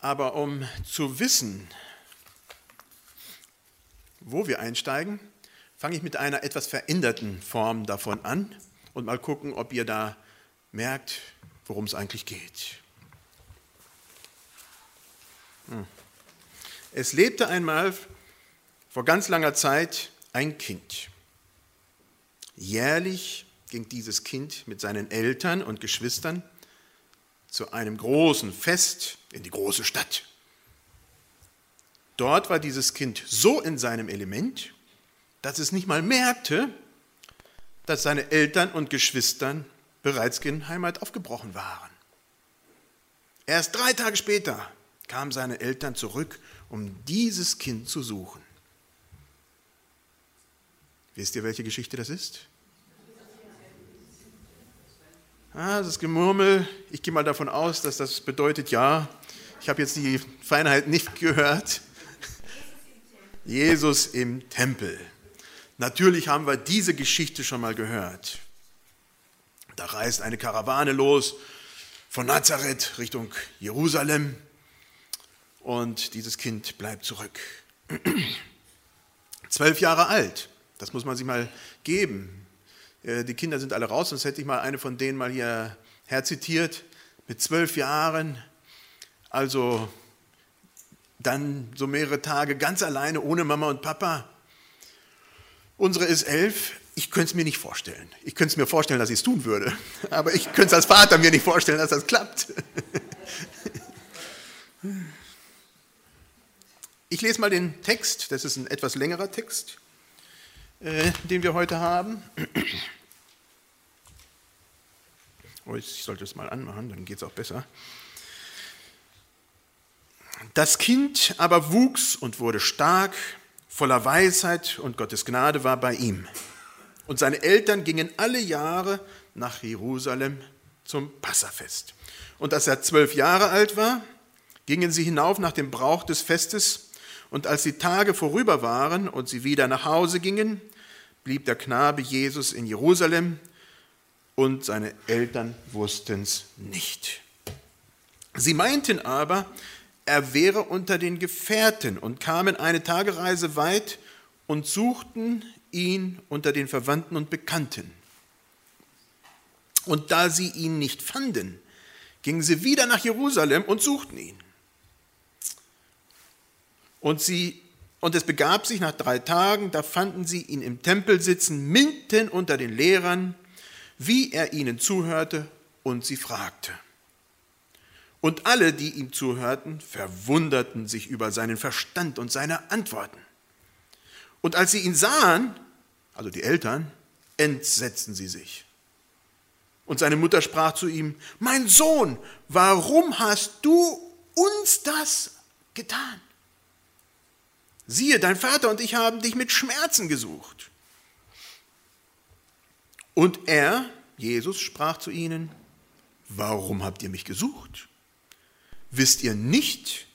Aber um zu wissen, wo wir einsteigen, fange ich mit einer etwas veränderten Form davon an und mal gucken, ob ihr da merkt, worum es eigentlich geht. Hm. Es lebte einmal vor ganz langer Zeit ein Kind. Jährlich ging dieses Kind mit seinen Eltern und Geschwistern zu einem großen Fest in die große Stadt. Dort war dieses Kind so in seinem Element, dass es nicht mal merkte, dass seine Eltern und Geschwistern bereits in Heimat aufgebrochen waren. Erst drei Tage später kamen seine Eltern zurück, um dieses Kind zu suchen. Wisst ihr, welche Geschichte das ist? Ah, das Gemurmel, ich gehe mal davon aus, dass das bedeutet, ja, ich habe jetzt die Feinheit nicht gehört. Jesus im Tempel. Natürlich haben wir diese Geschichte schon mal gehört. Da reist eine Karawane los von Nazareth Richtung Jerusalem und dieses Kind bleibt zurück. Zwölf Jahre alt, das muss man sich mal geben. Äh, die Kinder sind alle raus, sonst hätte ich mal eine von denen mal hier herzitiert. Mit zwölf Jahren, also dann so mehrere Tage ganz alleine ohne Mama und Papa. Unsere ist elf. Ich könnte es mir nicht vorstellen. Ich könnte es mir vorstellen, dass ich es tun würde. Aber ich könnte es als Vater mir nicht vorstellen, dass das klappt. Ich lese mal den Text. Das ist ein etwas längerer Text, äh, den wir heute haben. Oh, ich sollte es mal anmachen, dann geht es auch besser. Das Kind aber wuchs und wurde stark, voller Weisheit und Gottes Gnade war bei ihm. Und seine Eltern gingen alle Jahre nach Jerusalem zum Passafest. Und als er zwölf Jahre alt war, gingen sie hinauf nach dem Brauch des Festes. Und als die Tage vorüber waren und sie wieder nach Hause gingen, blieb der Knabe Jesus in Jerusalem und seine Eltern wussten es nicht. Sie meinten aber, er wäre unter den Gefährten und kamen eine Tagereise weit und suchten ihn unter den Verwandten und Bekannten. Und da sie ihn nicht fanden, gingen sie wieder nach Jerusalem und suchten ihn. Und, sie, und es begab sich nach drei Tagen, da fanden sie ihn im Tempel sitzen, mitten unter den Lehrern, wie er ihnen zuhörte und sie fragte. Und alle, die ihm zuhörten, verwunderten sich über seinen Verstand und seine Antworten. Und als sie ihn sahen, also die Eltern, entsetzten sie sich. Und seine Mutter sprach zu ihm, mein Sohn, warum hast du uns das getan? Siehe, dein Vater und ich haben dich mit Schmerzen gesucht. Und er, Jesus, sprach zu ihnen, warum habt ihr mich gesucht? Wisst ihr nicht,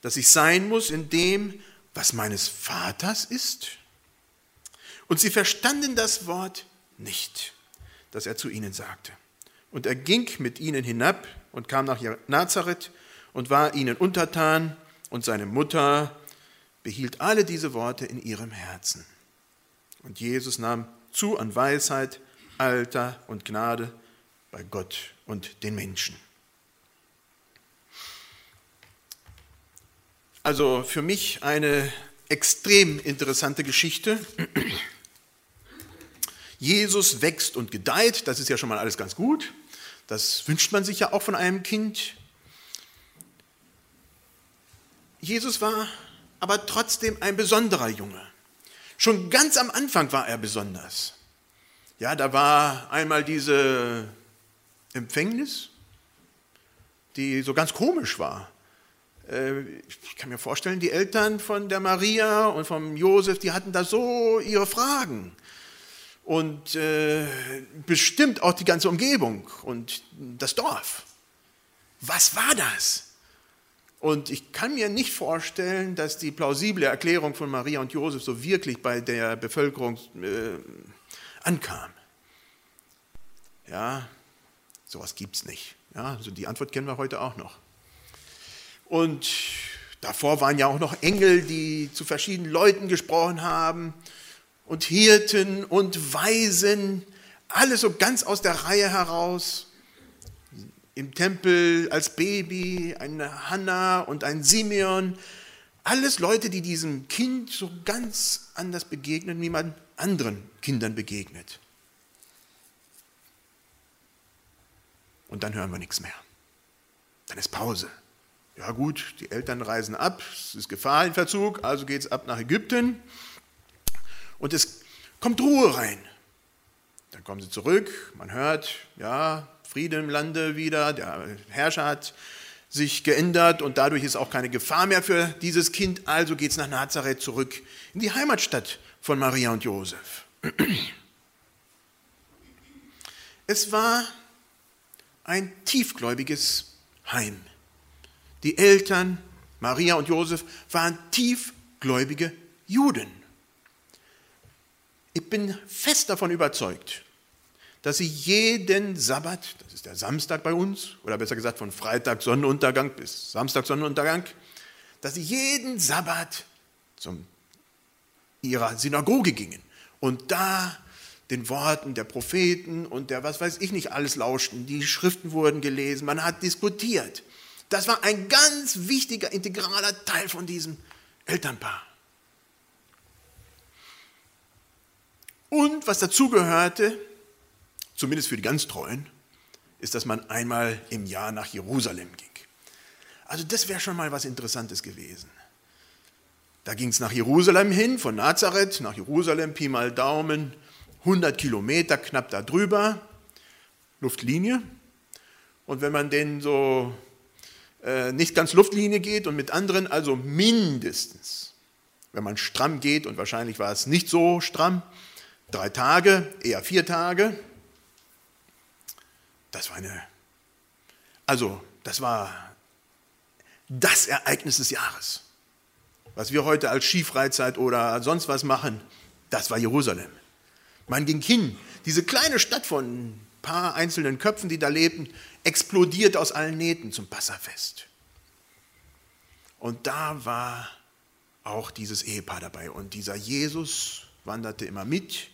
dass ich sein muss in dem, was meines Vaters ist? Und sie verstanden das Wort nicht, das er zu ihnen sagte. Und er ging mit ihnen hinab und kam nach Nazareth und war ihnen untertan, und seine Mutter behielt alle diese Worte in ihrem Herzen. Und Jesus nahm zu an Weisheit, Alter und Gnade bei Gott und den Menschen. Also für mich eine extrem interessante Geschichte. Jesus wächst und gedeiht, das ist ja schon mal alles ganz gut. Das wünscht man sich ja auch von einem Kind. Jesus war aber trotzdem ein besonderer Junge. Schon ganz am Anfang war er besonders. Ja, da war einmal diese Empfängnis, die so ganz komisch war. Äh, ich kann mir vorstellen, die Eltern von der Maria und vom Josef, die hatten da so ihre Fragen. Und äh, bestimmt auch die ganze Umgebung und das Dorf. Was war das? Und ich kann mir nicht vorstellen, dass die plausible Erklärung von Maria und Josef so wirklich bei der Bevölkerung äh, ankam. Ja, sowas gibt es nicht. Ja, also die Antwort kennen wir heute auch noch. Und davor waren ja auch noch Engel, die zu verschiedenen Leuten gesprochen haben. Und Hirten und Weisen, alles so ganz aus der Reihe heraus. Im Tempel als Baby, eine Hannah und ein Simeon. Alles Leute, die diesem Kind so ganz anders begegnen, wie man anderen Kindern begegnet. Und dann hören wir nichts mehr. Dann ist Pause. Ja gut, die Eltern reisen ab, es ist Gefahr in Verzug, also geht es ab nach Ägypten. Und es kommt Ruhe rein. Dann kommen sie zurück, man hört, ja, Friede im Lande wieder, der Herrscher hat sich geändert und dadurch ist auch keine Gefahr mehr für dieses Kind. Also geht es nach Nazareth zurück in die Heimatstadt von Maria und Josef. Es war ein tiefgläubiges Heim. Die Eltern, Maria und Josef, waren tiefgläubige Juden. Ich bin fest davon überzeugt, dass sie jeden Sabbat, das ist der Samstag bei uns, oder besser gesagt von Freitag Sonnenuntergang bis Samstag Sonnenuntergang, dass sie jeden Sabbat zum ihrer Synagoge gingen und da den Worten der Propheten und der was weiß ich nicht alles lauschten. Die Schriften wurden gelesen, man hat diskutiert. Das war ein ganz wichtiger, integraler Teil von diesem Elternpaar. Und was dazugehörte, zumindest für die ganz Treuen, ist, dass man einmal im Jahr nach Jerusalem ging. Also das wäre schon mal was Interessantes gewesen. Da ging es nach Jerusalem hin, von Nazareth nach Jerusalem, Pi mal Daumen, 100 Kilometer knapp darüber, Luftlinie. Und wenn man den so äh, nicht ganz Luftlinie geht und mit anderen, also mindestens, wenn man stramm geht, und wahrscheinlich war es nicht so stramm, drei Tage, eher vier Tage. Das war eine, also das war das Ereignis des Jahres. Was wir heute als Skifreizeit oder sonst was machen, das war Jerusalem. Man ging hin, diese kleine Stadt von ein paar einzelnen Köpfen, die da lebten, explodiert aus allen Nähten zum Passafest. Und da war auch dieses Ehepaar dabei. Und dieser Jesus wanderte immer mit,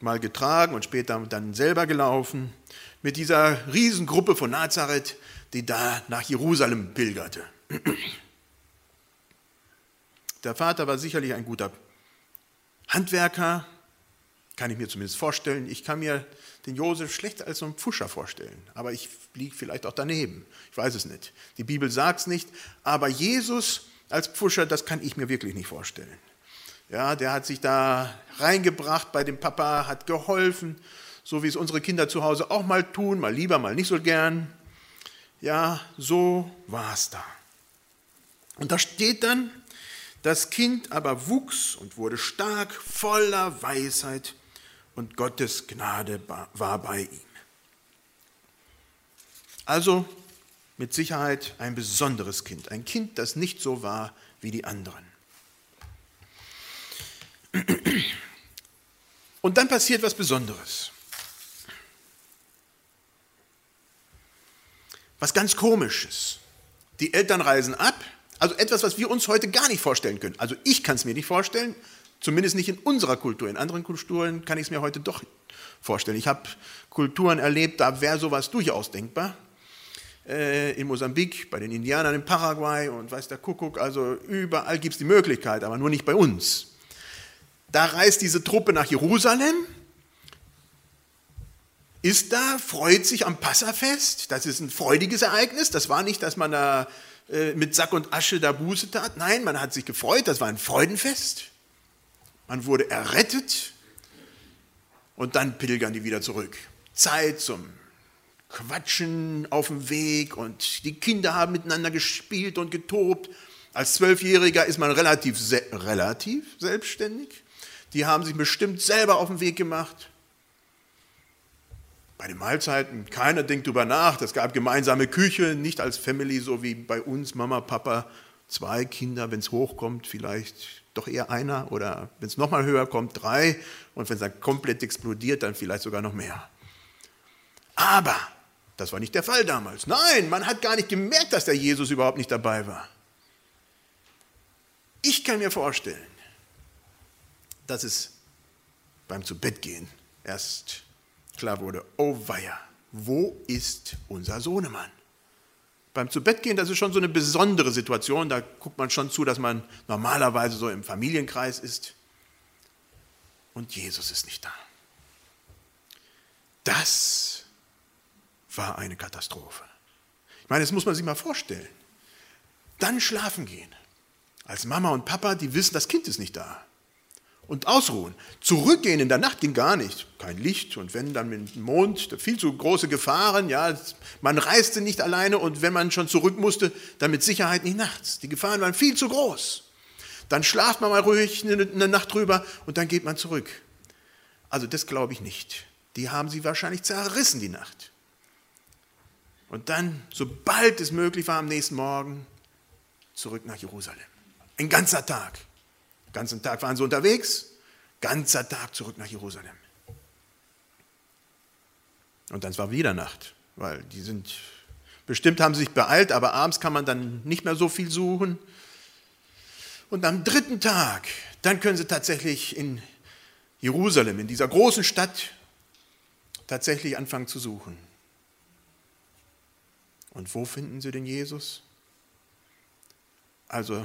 mal getragen und später dann selber gelaufen, mit dieser Riesengruppe von Nazareth, die da nach Jerusalem pilgerte. Der Vater war sicherlich ein guter Handwerker, kann ich mir zumindest vorstellen. Ich kann mir den Josef schlecht als so einen Pfuscher vorstellen, aber ich liege vielleicht auch daneben. Ich weiß es nicht. Die Bibel sagt es nicht, aber Jesus als Pfuscher, das kann ich mir wirklich nicht vorstellen. Ja, der hat sich da reingebracht bei dem Papa, hat geholfen, so wie es unsere Kinder zu Hause auch mal tun, mal lieber, mal nicht so gern. Ja, so war es da. Und da steht dann, das Kind aber wuchs und wurde stark, voller Weisheit und Gottes Gnade war bei ihm. Also mit Sicherheit ein besonderes Kind, ein Kind, das nicht so war wie die anderen. Und dann passiert was Besonderes. Was ganz komisches. Die Eltern reisen ab, also etwas, was wir uns heute gar nicht vorstellen können. Also ich kann es mir nicht vorstellen, Zumindest nicht in unserer Kultur. In anderen Kulturen kann ich es mir heute doch vorstellen. Ich habe Kulturen erlebt, da wäre sowas durchaus denkbar. Äh, in Mosambik, bei den Indianern in Paraguay und weiß der Kuckuck, also überall gibt es die Möglichkeit, aber nur nicht bei uns. Da reist diese Truppe nach Jerusalem, ist da, freut sich am Passafest. Das ist ein freudiges Ereignis. Das war nicht, dass man da äh, mit Sack und Asche da Buße tat. Nein, man hat sich gefreut. Das war ein Freudenfest. Man wurde errettet und dann pilgern die wieder zurück. Zeit zum Quatschen auf dem Weg und die Kinder haben miteinander gespielt und getobt. Als Zwölfjähriger ist man relativ, relativ selbstständig. Die haben sich bestimmt selber auf den Weg gemacht. Bei den Mahlzeiten, keiner denkt darüber nach. Es gab gemeinsame Küche, nicht als Family, so wie bei uns, Mama, Papa, zwei Kinder, wenn es hochkommt, vielleicht doch eher einer oder wenn es nochmal höher kommt, drei und wenn es dann komplett explodiert, dann vielleicht sogar noch mehr. Aber Das war nicht der Fall damals. Nein, man hat gar nicht gemerkt, dass der Jesus überhaupt nicht dabei war. Ich kann mir vorstellen, dass es beim Zubettgehen erst klar wurde, oh weia, wo ist unser Sohnemann? Beim Zubettgehen, das ist schon so eine besondere Situation, da guckt man schon zu, dass man normalerweise so im Familienkreis ist. Und Jesus ist nicht da. Das war eine Katastrophe. Ich meine, das muss man sich mal vorstellen. Dann schlafen gehen. Als Mama und Papa, die wissen, das Kind ist nicht da und ausruhen. Zurückgehen in der Nacht ging gar nicht. Kein Licht und wenn dann mit dem Mond, viel zu große Gefahren. Ja, man reiste nicht alleine und wenn man schon zurück musste, dann mit Sicherheit nicht nachts. Die Gefahren waren viel zu groß. Dann schlaft man mal ruhig eine Nacht drüber und dann geht man zurück. Also das glaube ich nicht. Die haben sie wahrscheinlich zerrissen die Nacht. Und dann, sobald es möglich war, am nächsten Morgen zurück nach Jerusalem. Ein ganzer Tag. Ganzen Tag waren sie unterwegs, ganzer Tag zurück nach Jerusalem. Und dann war wieder Nacht, weil die sind, bestimmt haben sie sich beeilt, aber abends kann man dann nicht mehr so viel suchen. Und am dritten Tag, dann können sie tatsächlich in Jerusalem, in dieser großen Stadt, tatsächlich anfangen zu suchen. Und wo finden sie den Jesus? Also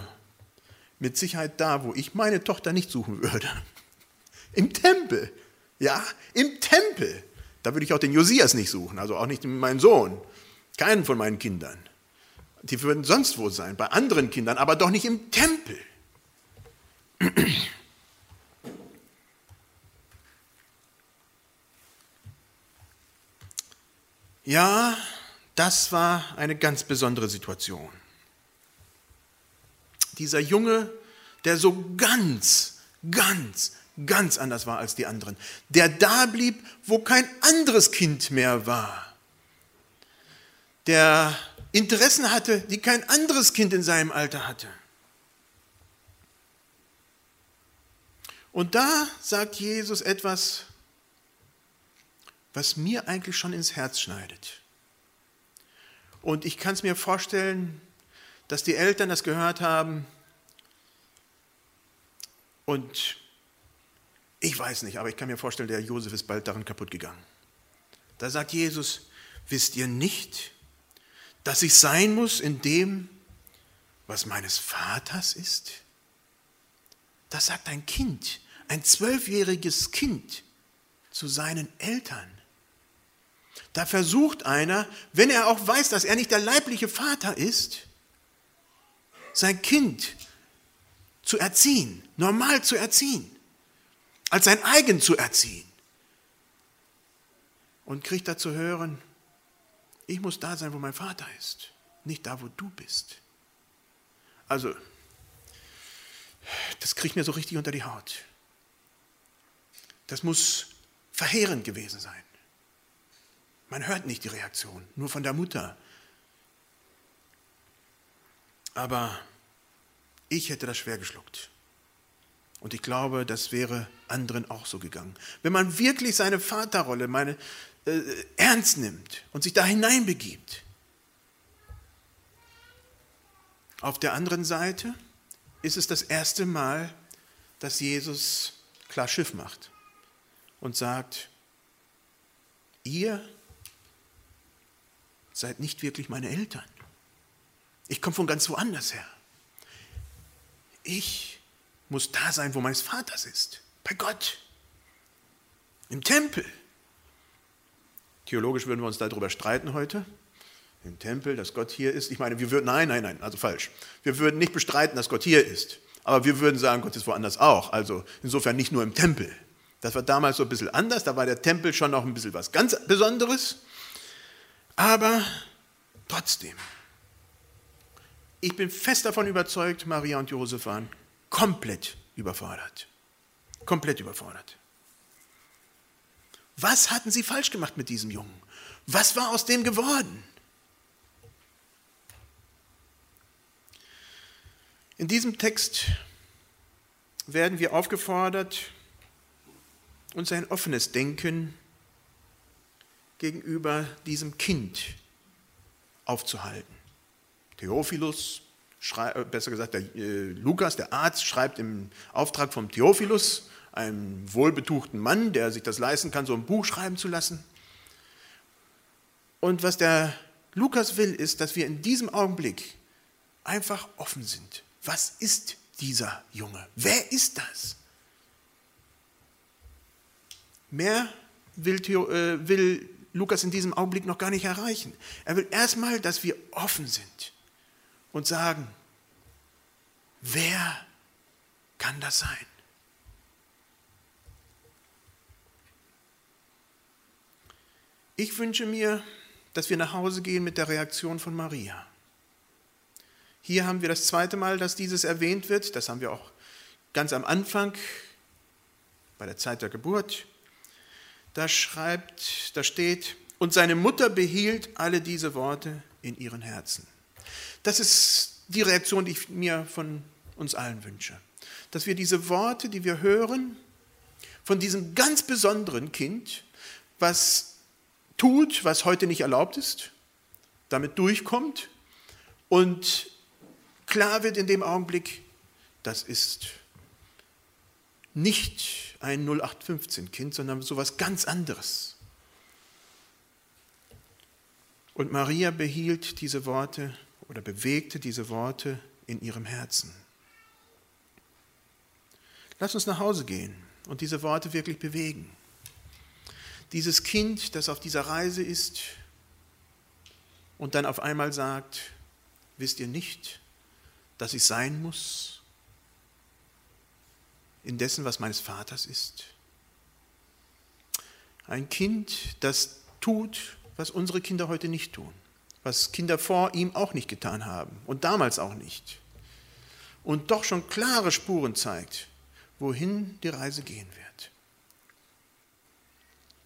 mit Sicherheit da, wo ich meine Tochter nicht suchen würde. Im Tempel. Ja, im Tempel. Da würde ich auch den Josias nicht suchen, also auch nicht meinen Sohn. Keinen von meinen Kindern. Die würden sonst wo sein, bei anderen Kindern, aber doch nicht im Tempel. Ja, das war eine ganz besondere Situation dieser Junge, der so ganz, ganz, ganz anders war als die anderen, der da blieb, wo kein anderes Kind mehr war, der Interessen hatte, die kein anderes Kind in seinem Alter hatte. Und da sagt Jesus etwas, was mir eigentlich schon ins Herz schneidet. Und ich kann es mir vorstellen, dass die Eltern das gehört haben und ich weiß nicht, aber ich kann mir vorstellen, der Josef ist bald daran kaputt gegangen. Da sagt Jesus, wisst ihr nicht, dass ich sein muss in dem, was meines Vaters ist? Das sagt ein Kind, ein zwölfjähriges Kind zu seinen Eltern. Da versucht einer, wenn er auch weiß, dass er nicht der leibliche Vater ist, sein Kind zu erziehen, normal zu erziehen, als sein eigen zu erziehen. Und kriegt da zu hören, ich muss da sein, wo mein Vater ist, nicht da, wo du bist. Also, das kriegt mir so richtig unter die Haut. Das muss verheerend gewesen sein. Man hört nicht die Reaktion, nur von der Mutter. Aber ich hätte das schwer geschluckt. Und ich glaube, das wäre anderen auch so gegangen. Wenn man wirklich seine Vaterrolle meine, äh, ernst nimmt und sich da hineinbegibt. Auf der anderen Seite ist es das erste Mal, dass Jesus klar Schiff macht und sagt, ihr seid nicht wirklich meine Eltern. Ich komme von ganz woanders her. Ich muss da sein, wo meines Vaters ist, bei Gott, im Tempel. Theologisch würden wir uns darüber streiten heute. Im Tempel, dass Gott hier ist. Ich meine, wir würden, nein, nein, nein, also falsch. Wir würden nicht bestreiten, dass Gott hier ist. Aber wir würden sagen, Gott ist woanders auch. Also insofern nicht nur im Tempel. Das war damals so ein bisschen anders. Da war der Tempel schon noch ein bisschen was ganz Besonderes. Aber trotzdem, ich bin fest davon überzeugt, Maria und Josef waren komplett überfordert. Komplett überfordert. Was hatten sie falsch gemacht mit diesem Jungen? Was war aus dem geworden? In diesem Text werden wir aufgefordert, uns ein offenes Denken gegenüber diesem Kind aufzuhalten. Theophilus, äh, besser gesagt der äh, Lukas, der Arzt, schreibt im Auftrag vom Theophilus, einem wohlbetuchten Mann, der sich das leisten kann, so ein Buch schreiben zu lassen. Und was der Lukas will, ist, dass wir in diesem Augenblick einfach offen sind. Was ist dieser Junge? Wer ist das? Mehr will, äh, will Lukas in diesem Augenblick noch gar nicht erreichen. Er will erstmal, dass wir offen sind und sagen, wer kann das sein? Ich wünsche mir, dass wir nach Hause gehen mit der Reaktion von Maria. Hier haben wir das zweite Mal, dass dieses erwähnt wird. Das haben wir auch ganz am Anfang bei der Zeit der Geburt. Da schreibt, da steht, und seine Mutter behielt alle diese Worte in ihren Herzen. Das ist die Reaktion, die ich mir von uns allen wünsche. Dass wir diese Worte, die wir hören, von diesem ganz besonderen Kind, was tut, was heute nicht erlaubt ist, damit durchkommt und klar wird in dem Augenblick, das ist nicht ein 0815-Kind, sondern sowas ganz anderes. Und Maria behielt diese Worte oder bewegte diese Worte in ihrem Herzen. Lass uns nach Hause gehen und diese Worte wirklich bewegen. Dieses Kind, das auf dieser Reise ist und dann auf einmal sagt, wisst ihr nicht, dass ich sein muss in dessen, was meines Vaters ist? Ein Kind, das tut, was unsere Kinder heute nicht tun, was Kinder vor ihm auch nicht getan haben und damals auch nicht. Und doch schon klare Spuren zeigt, wohin die Reise gehen wird.